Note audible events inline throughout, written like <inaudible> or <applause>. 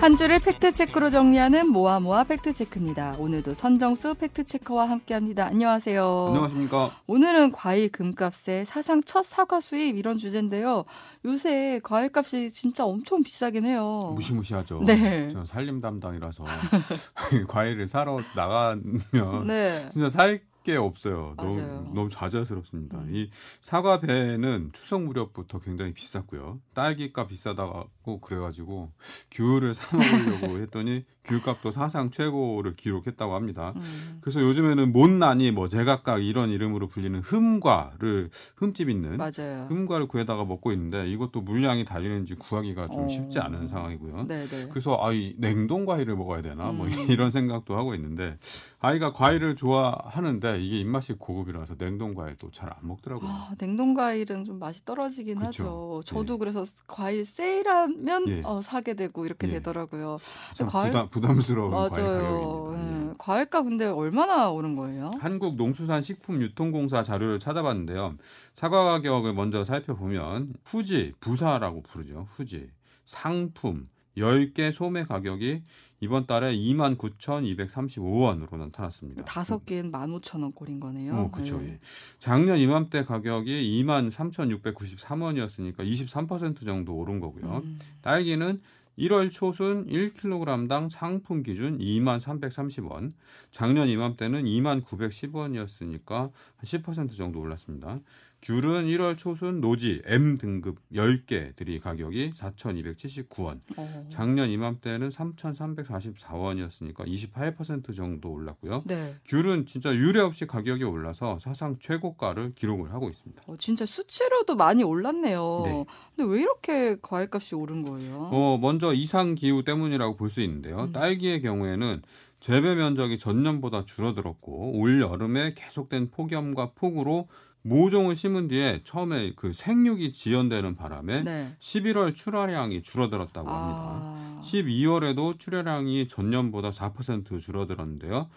한 주를 팩트체크로 정리하는 모아모아 팩트체크입니다. 오늘도 선정수 팩트체커와 함께합니다. 안녕하세요. 안녕하십니까. 오늘은 과일 금값의 사상 첫 사과 수입 이런 주제인데요. 요새 과일 값이 진짜 엄청 비싸긴 해요. 무시무시하죠. 네. 저 살림 담당이라서 <laughs> 과일을 사러 나가면 네. 진짜 살 게 없어요. 맞아요. 너무 너무 좌절스럽습니다. 음. 이 사과 배는 추석 무렵부터 굉장히 비쌌고요. 딸기값 비싸다고 그래가지고 귤을 사 먹으려고 했더니 귤값도 사상 최고를 기록했다고 합니다. 음, 그래서 요즘에는 못난이 뭐 제각각 이런 이름으로 불리는 흠과를 흠집 있는 맞아요. 흠과를 구해다가 먹고 있는데 이것도 물량이 달리는지 구하기가 좀 어. 쉽지 않은 상황이고요. 네네. 그래서 아이 냉동 과일을 먹어야 되나 뭐 음. <laughs> 이런 생각도 하고 있는데 아이가 과일을 좋아하는데 이게 입맛이 고급이라서 냉동 과일도 잘 안 먹더라고요. 아, 냉동 과일은 좀 맛이 떨어지긴 그쵸. 하죠. 저도 예. 그래서 과일 세일하면 예. 어, 사게 되고 이렇게 예. 되더라고요. 참 과일- 부담, 부담스러운 과일 맞아요. 가격입니다. 예. 과일값 근데 얼마나 오른 거예요? 한국 농수산 식품유통공사 자료를 찾아봤는데요. 사과 가격을 먼저 살펴보면 후지, 부사라고 부르죠. 후지, 상품, 10개 소매 가격이 이번 달에 29,235원으로 나타났습니다. 다섯 개는 15,000원 꼴인 거네요. 어, 그렇죠. 네. 예. 작년 이맘때 가격이 23,693원이었으니까 23% 정도 오른 거고요. 음, 딸기는 1월 초순 1kg당 상품 기준 2만 330원, 작년 이맘때는 2만 910원이었으니까 10% 정도 올랐습니다. 귤은 1월 초순 노지 M 등급 10개들이 가격이 4,279원, 어. 작년 이맘때는 3,344원이었으니까 28% 정도 올랐고요. 네. 귤은 진짜 유례 없이 가격이 올라서 사상 최고가를 기록을 하고 있습니다. 어, 진짜 수치로도 많이 올랐네요. 네. 근데 왜 이렇게 과일값이 오른 거예요? 어, 먼저 이상 기후 때문이라고 볼 수 있는데요. 음. 딸기의 경우에는 재배 면적이 전년보다 줄어들었고 올 여름에 계속된 폭염과 폭우로 모종을 심은 뒤에 처음에 그 생육이 지연되는 바람에 네. 11월 출하량이 줄어들었다고 합니다. 아, 12월에도 출하량이 전년보다 4% 줄어들었는데요.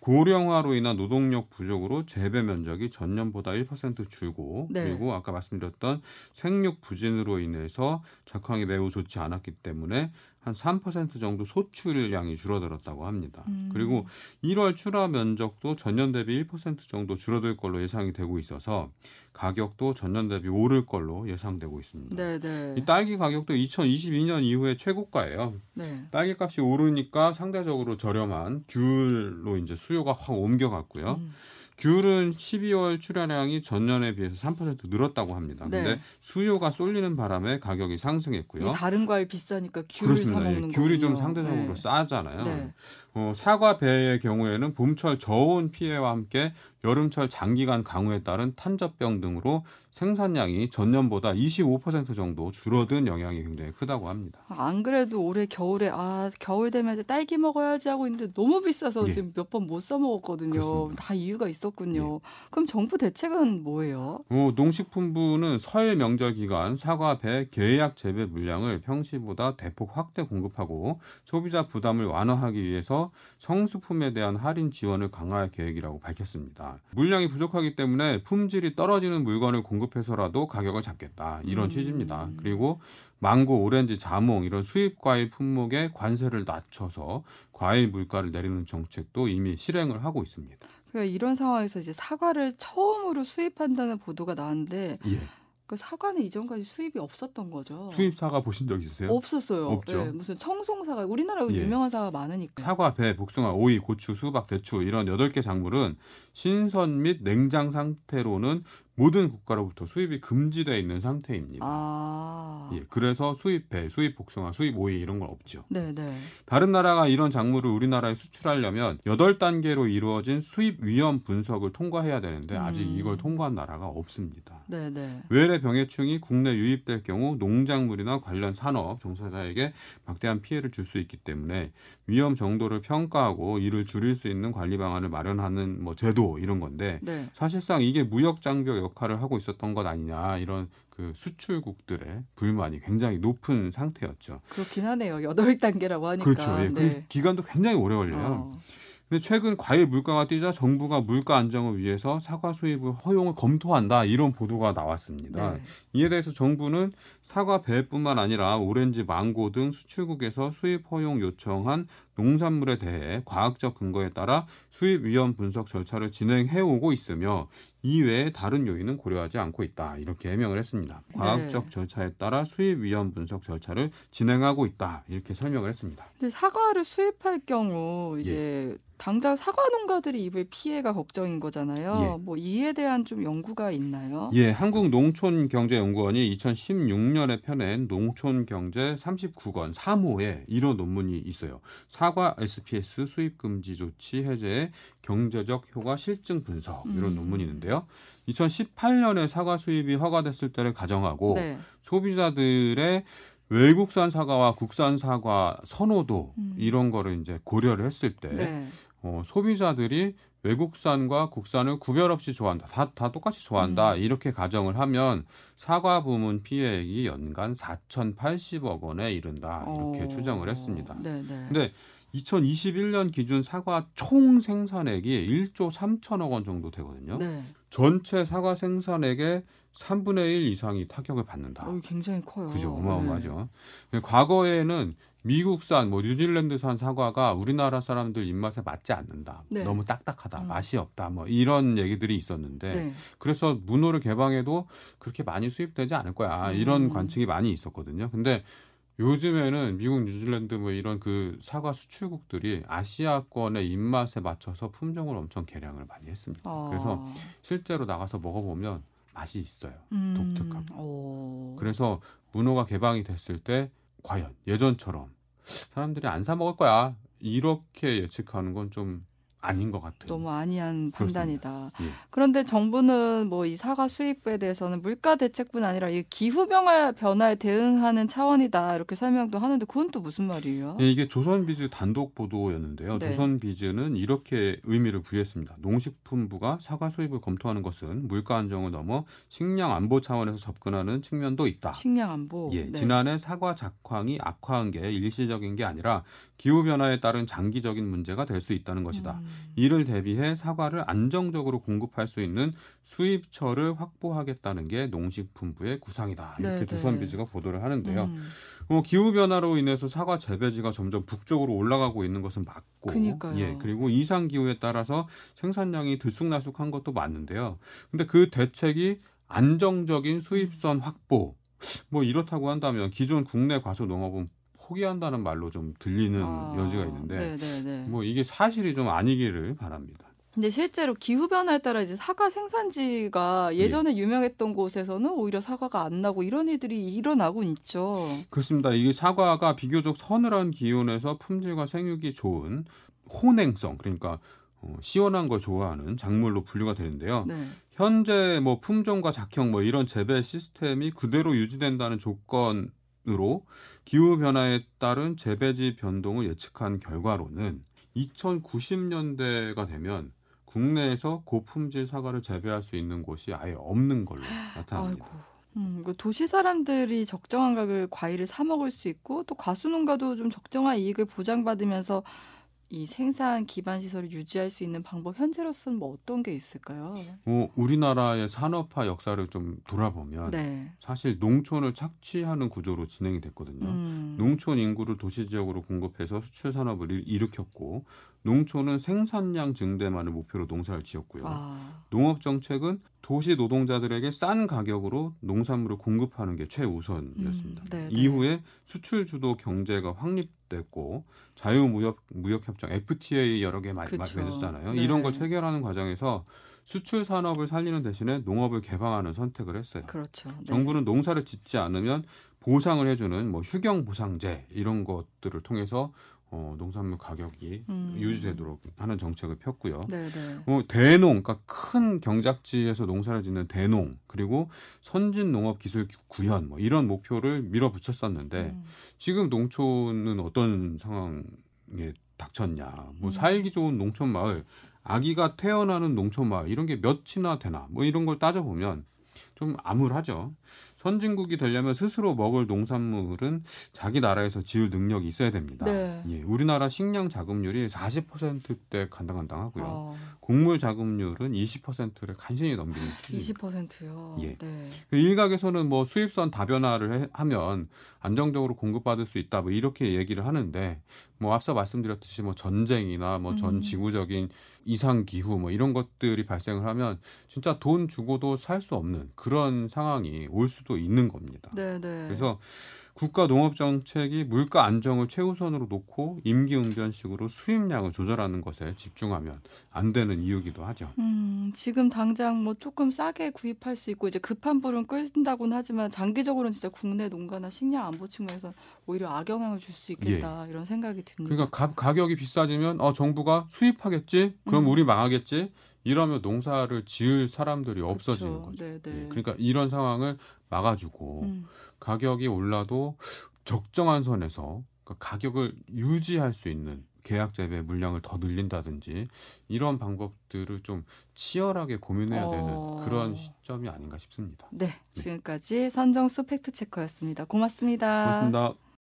고령화로 인한 노동력 부족으로 재배 면적이 전년보다 1% 줄고 네. 그리고 아까 말씀드렸던 생육 부진으로 인해서 작황이 매우 좋지 않았기 때문에 한 3% 정도 소출량이 줄어들었다고 합니다. 음. 그리고 1월 출하 면적도 전년 대비 1% 정도 줄어들 걸로 예상이 되고 있어서 가격도 전년 대비 오를 걸로 예상되고 있습니다. 네네. 이 딸기 가격도 2022년 이후에 최고가예요. 네. 딸기 값이 오르니까 상대적으로 저렴한 귤로 이제 수요가 확 옮겨갔고요. 음. 귤은 12월 출하량이 전년에 비해서 3% 늘었다고 합니다. 네. 근데 수요가 쏠리는 바람에 가격이 상승했고요. 이 다른 과일 비싸니까 귤을 사 그렇습니다. 예, 먹는 귤이 좀. 상대적으로 네. 싸잖아요. 네. 어, 사과 배의 경우에는 봄철 저온 피해와 함께 여름철 장기간 강우에 따른 탄저병 등으로 생산량이 전년보다 25% 정도 줄어든 영향이 굉장히 크다고 합니다. 안 그래도 올해 겨울에 아 겨울 되면 이제 딸기 먹어야지 하고 있는데 너무 비싸서 예. 지금 몇 번 못 사 먹었거든요. 그렇습니다. 예. 다 이유가 있었군요. 그럼 정부 대책은 뭐예요? 어, 농식품부는 설 명절 기간 사과 배 계약 재배 물량을 평시보다 대폭 확대 공급하고 소비자 부담을 완화하기 위해서 성수품에 대한 할인 지원을 강화할 계획이라고 밝혔습니다. 물량이 부족하기 때문에 품질이 떨어지는 물건을 공급 해서라도 가격을 잡겠다 이런 음. 취지입니다. 그리고 망고, 오렌지, 자몽 이런 수입 과일 품목에 관세를 낮춰서 과일 물가를 내리는 정책도 이미 실행을 하고 있습니다. 그러니까 이런 상황에서 이제 사과를 처음으로 수입한다는 보도가 나왔는데 예. 그 사과는 이전까지 수입이 없었던 거죠. 수입 사과 보신 적 있으세요? 없었어요. 없죠. 예, 무슨 청송 사과 우리나라에 예. 유명한 사과 많으니까. 사과, 배, 복숭아, 오이, 고추, 수박, 대추 이런 8개 작물은 신선 및 냉장 상태로는 모든 국가로부터 수입이 금지되어 있는 상태입니다. 아. 예, 그래서 수입 배, 수입 복숭아, 수입 오이 이런 건 없죠. 네, 네. 다른 나라가 이런 작물을 우리나라에 수출하려면 8단계로 이루어진 수입 위험 분석을 통과해야 되는데 아직 음. 이걸 통과한 나라가 없습니다. 네, 네. 외래 병해충이 국내 유입될 경우 농작물이나 관련 산업 종사자에게 막대한 피해를 줄 수 있기 때문에 위험 정도를 평가하고 이를 줄일 수 있는 관리 방안을 마련하는 뭐 제도 이런 건데 네. 사실상 이게 무역 장벽 역할을 하고 있었던 것 아니냐 이런 그 수출국들의 불만이 굉장히 높은 상태였죠. 그렇긴 하네요. 여덟 단계라고 하니까. 그렇죠. 예. 네. 그 기간도 굉장히 오래 걸려요. 어. 근데 최근 과일 물가가 뛰자 정부가 물가 안정을 위해서 사과 수입을 허용을 검토한다 이런 보도가 나왔습니다. 네. 이에 대해서 정부는 사과 배뿐만 아니라 오렌지, 망고 등 수출국에서 수입 허용 요청한 농산물에 대해 과학적 근거에 따라 수입 위험 분석 절차를 진행해 오고 있으며 이외에 다른 요인은 고려하지 않고 있다. 이렇게 해명을 했습니다. 과학적 네. 절차에 따라 수입 위험 분석 절차를 진행하고 있다. 이렇게 설명을 했습니다. 근데 사과를 수입할 경우 예. 이제 당장 사과 농가들이 입을 피해가 걱정인 거잖아요. 예. 뭐 이에 대한 좀 연구가 있나요? 예, 한국농촌경제연구원이 2016년 에 펴낸 농촌경제 39권 3호에 이런 논문이 있어요. 사과 SPS 수입 금지 조치 해제의 경제적 효과 실증 분석 이런 음. 논문이 있는데요. 2018년에 사과 수입이 허가됐을 때를 가정하고 네. 소비자들의 외국산 사과와 국산 사과 선호도 음. 이런 거를 이제 고려를 했을 때 네. 어, 소비자들이 외국산과 국산을 구별 없이 좋아한다. 다, 다 똑같이 좋아한다. 음. 이렇게 가정을 하면 사과 부문 피해액이 연간 4,080억 원에 이른다. 이렇게 어. 추정을 했습니다. 네, 네. 근데 2021년 기준 사과 총 생산액이 1조 3천억 원 정도 되거든요. 네. 전체 사과 생산액의 3분의 1 이상이 타격을 받는다. 어, 굉장히 커요. 그죠 어마어마하죠. 과거에는 미국산 뭐 뉴질랜드산 사과가 우리나라 사람들 입맛에 맞지 않는다. 네. 너무 딱딱하다. 음. 맛이 없다. 뭐 이런 얘기들이 있었는데 네. 네. 그래서 문호를 개방해도 그렇게 많이 수입되지 않을 거야. 이런 음. 관측이 많이 있었거든요. 근데 요즘에는 미국, 뉴질랜드 뭐 이런 그 사과 수출국들이 아시아권의 입맛에 맞춰서 품종을 엄청 개량을 많이 했습니다. 아. 그래서 실제로 나가서 먹어보면 맛이 있어요. 음. 독특하고. 어. 그래서 문호가 개방이 됐을 때 과연 예전처럼 사람들이 안 사 먹을 거야 이렇게 예측하는 건 좀 아닌 것 같아요. 너무 아니한 판단이다. 예. 그런데 정부는 뭐 이 사과 수입에 대해서는 물가 대책뿐 아니라 이 기후 변화 변화에 대응하는 차원이다 이렇게 설명도 하는데 그건 또 무슨 말이에요? 예, 이게 조선비즈 단독 보도였는데요. 네. 조선비즈는 이렇게 의미를 부여했습니다. 농식품부가 사과 수입을 검토하는 것은 물가 안정을 넘어 식량 안보 차원에서 접근하는 측면도 있다. 식량 안보. 예, 네. 지난해 사과 작황이 악화한 게 일시적인 게 아니라 기후 변화에 따른 장기적인 문제가 될 수 있다는 것이다. 음. 이를 대비해 사과를 안정적으로 공급할 수 있는 수입처를 확보하겠다는 게 농식품부의 구상이다. 이렇게 네, 네. 조선비즈가 보도를 하는데요. 음. 어, 기후 변화로 인해서 사과 재배지가 점점 북쪽으로 올라가고 있는 것은 맞고, 그니까요. 예, 그리고 이상 기후에 따라서 생산량이 들쑥날쑥한 것도 맞는데요. 근데 그 대책이 안정적인 수입선 확보, 뭐 이렇다고 한다면 기존 국내 과수 농업은 포기한다는 말로 좀 들리는 아, 여지가 있는데, 네, 네, 네. 뭐 이게 사실이 좀 아니기를 바랍니다. 근데 실제로 기후 변화에 따라 이제 사과 생산지가 예전에 유명했던 곳에서는 오히려 사과가 안 나고 이런 일들이 일어나고 있죠. 그렇습니다. 이게 사과가 비교적 서늘한 기온에서 품질과 생육이 좋은 혼행성, 그러니까 어, 시원한 걸 좋아하는 작물로 분류가 되는데요. 네. 현재 뭐 품종과 작형 뭐 이런 재배 시스템이 그대로 유지된다는 조건 으로 기후 변화에 따른 재배지 변동을 예측한 결과로는 2090년대가 되면 국내에서 고품질 사과를 재배할 수 있는 곳이 아예 없는 걸로 나타납니다. 아이고. 음, 그 도시 사람들이 적정한 가격에 과일을 사 먹을 수 있고 또 과수농가도 좀 적정한 이익을 보장받으면서 이 생산 기반 시설을 유지할 수 있는 방법 현재로서는 뭐 어떤 게 있을까요? 뭐 우리나라의 산업화 역사를 좀 돌아보면 네. 사실 농촌을 착취하는 구조로 진행이 됐거든요. 음. 농촌 인구를 도시 지역으로 공급해서 수출 산업을 일- 일으켰고 농촌은 생산량 증대만을 목표로 농사를 지었고요. 아. 농업 정책은 도시 노동자들에게 싼 가격으로 농산물을 공급하는 게 최우선이었습니다. 음, 네, 네. 이후에 수출 주도 경제가 확립됐고 자유무역 무역 협정 FTA 여러 개 많이. 맺었잖아요. 네. 이런 걸 체결하는 과정에서 수출 산업을 살리는 대신에 농업을 개방하는 선택을 했어요. 그렇죠. 네. 정부는 농사를 짓지 않으면 보상을 해주는 뭐 휴경 보상제 이런 것들을 통해서 어, 농산물 가격이 음. 유지되도록 하는 정책을 폈고요. 네, 네. 어, 대농, 그러니까 큰 경작지에서 농사를 짓는 대농, 그리고 선진 농업 기술 구현, 뭐 이런 목표를 밀어붙였었는데 음. 지금 농촌은 어떤 상황에 닥쳤냐? 뭐 음. 살기 좋은 농촌 마을, 아기가 태어나는 농촌 마을 이런 게 몇이나 되나? 뭐 이런 걸 따져 보면 좀 암울하죠. 선진국이 되려면 스스로 먹을 농산물은 자기 나라에서 지을 능력이 있어야 됩니다. 네. 예, 우리나라 식량 자급률이 40%대 간당간당하고요. 어, 곡물 자급률은 20%를 간신히 넘기는 수준. 20%요. 예. 네. 그 일각에서는 뭐 수입선 다변화를 해- 하면 안정적으로 공급받을 수 있다 뭐 이렇게 얘기를 하는데 뭐 앞서 말씀드렸듯이 뭐 전쟁이나 뭐전 음. 지구적인 이상 기후 뭐 이런 것들이 발생을 하면 진짜 돈 주고도 살 수 없는 그런 상황이 올 수도 있는 겁니다. 네, 네. 그래서 국가 농업 정책이 물가 안정을 최우선으로 놓고 임기응변식으로 수입량을 조절하는 것에 집중하면 안 되는 이유기도 하죠. 음, 지금 당장 뭐 조금 싸게 구입할 수 있고 이제 급한 불은 끄신다고는 하지만 장기적으로는 진짜 국내 농가나 식량 안보 측면에서 오히려 악영향을 줄 수 있겠다 이런 생각이 듭니다. 그러니까 가, 가격이 비싸지면 어 정부가 수입하겠지? 그럼 음. 우리 망하겠지? 이러면 농사를 지을 사람들이 없어지는 그렇죠. 거죠. 네, 네. 예, 그러니까 이런 상황을 막아주고 음, 가격이 올라도 적정한 선에서 그러니까 가격을 유지할 수 있는 계약 재배 물량을 더 늘린다든지 이런 방법들을 좀 치열하게 고민해야 어. 되는 그런 시점이 아닌가 싶습니다. 네, 지금까지 선정수 팩트 체커였습니다. 고맙습니다. 고맙습니다.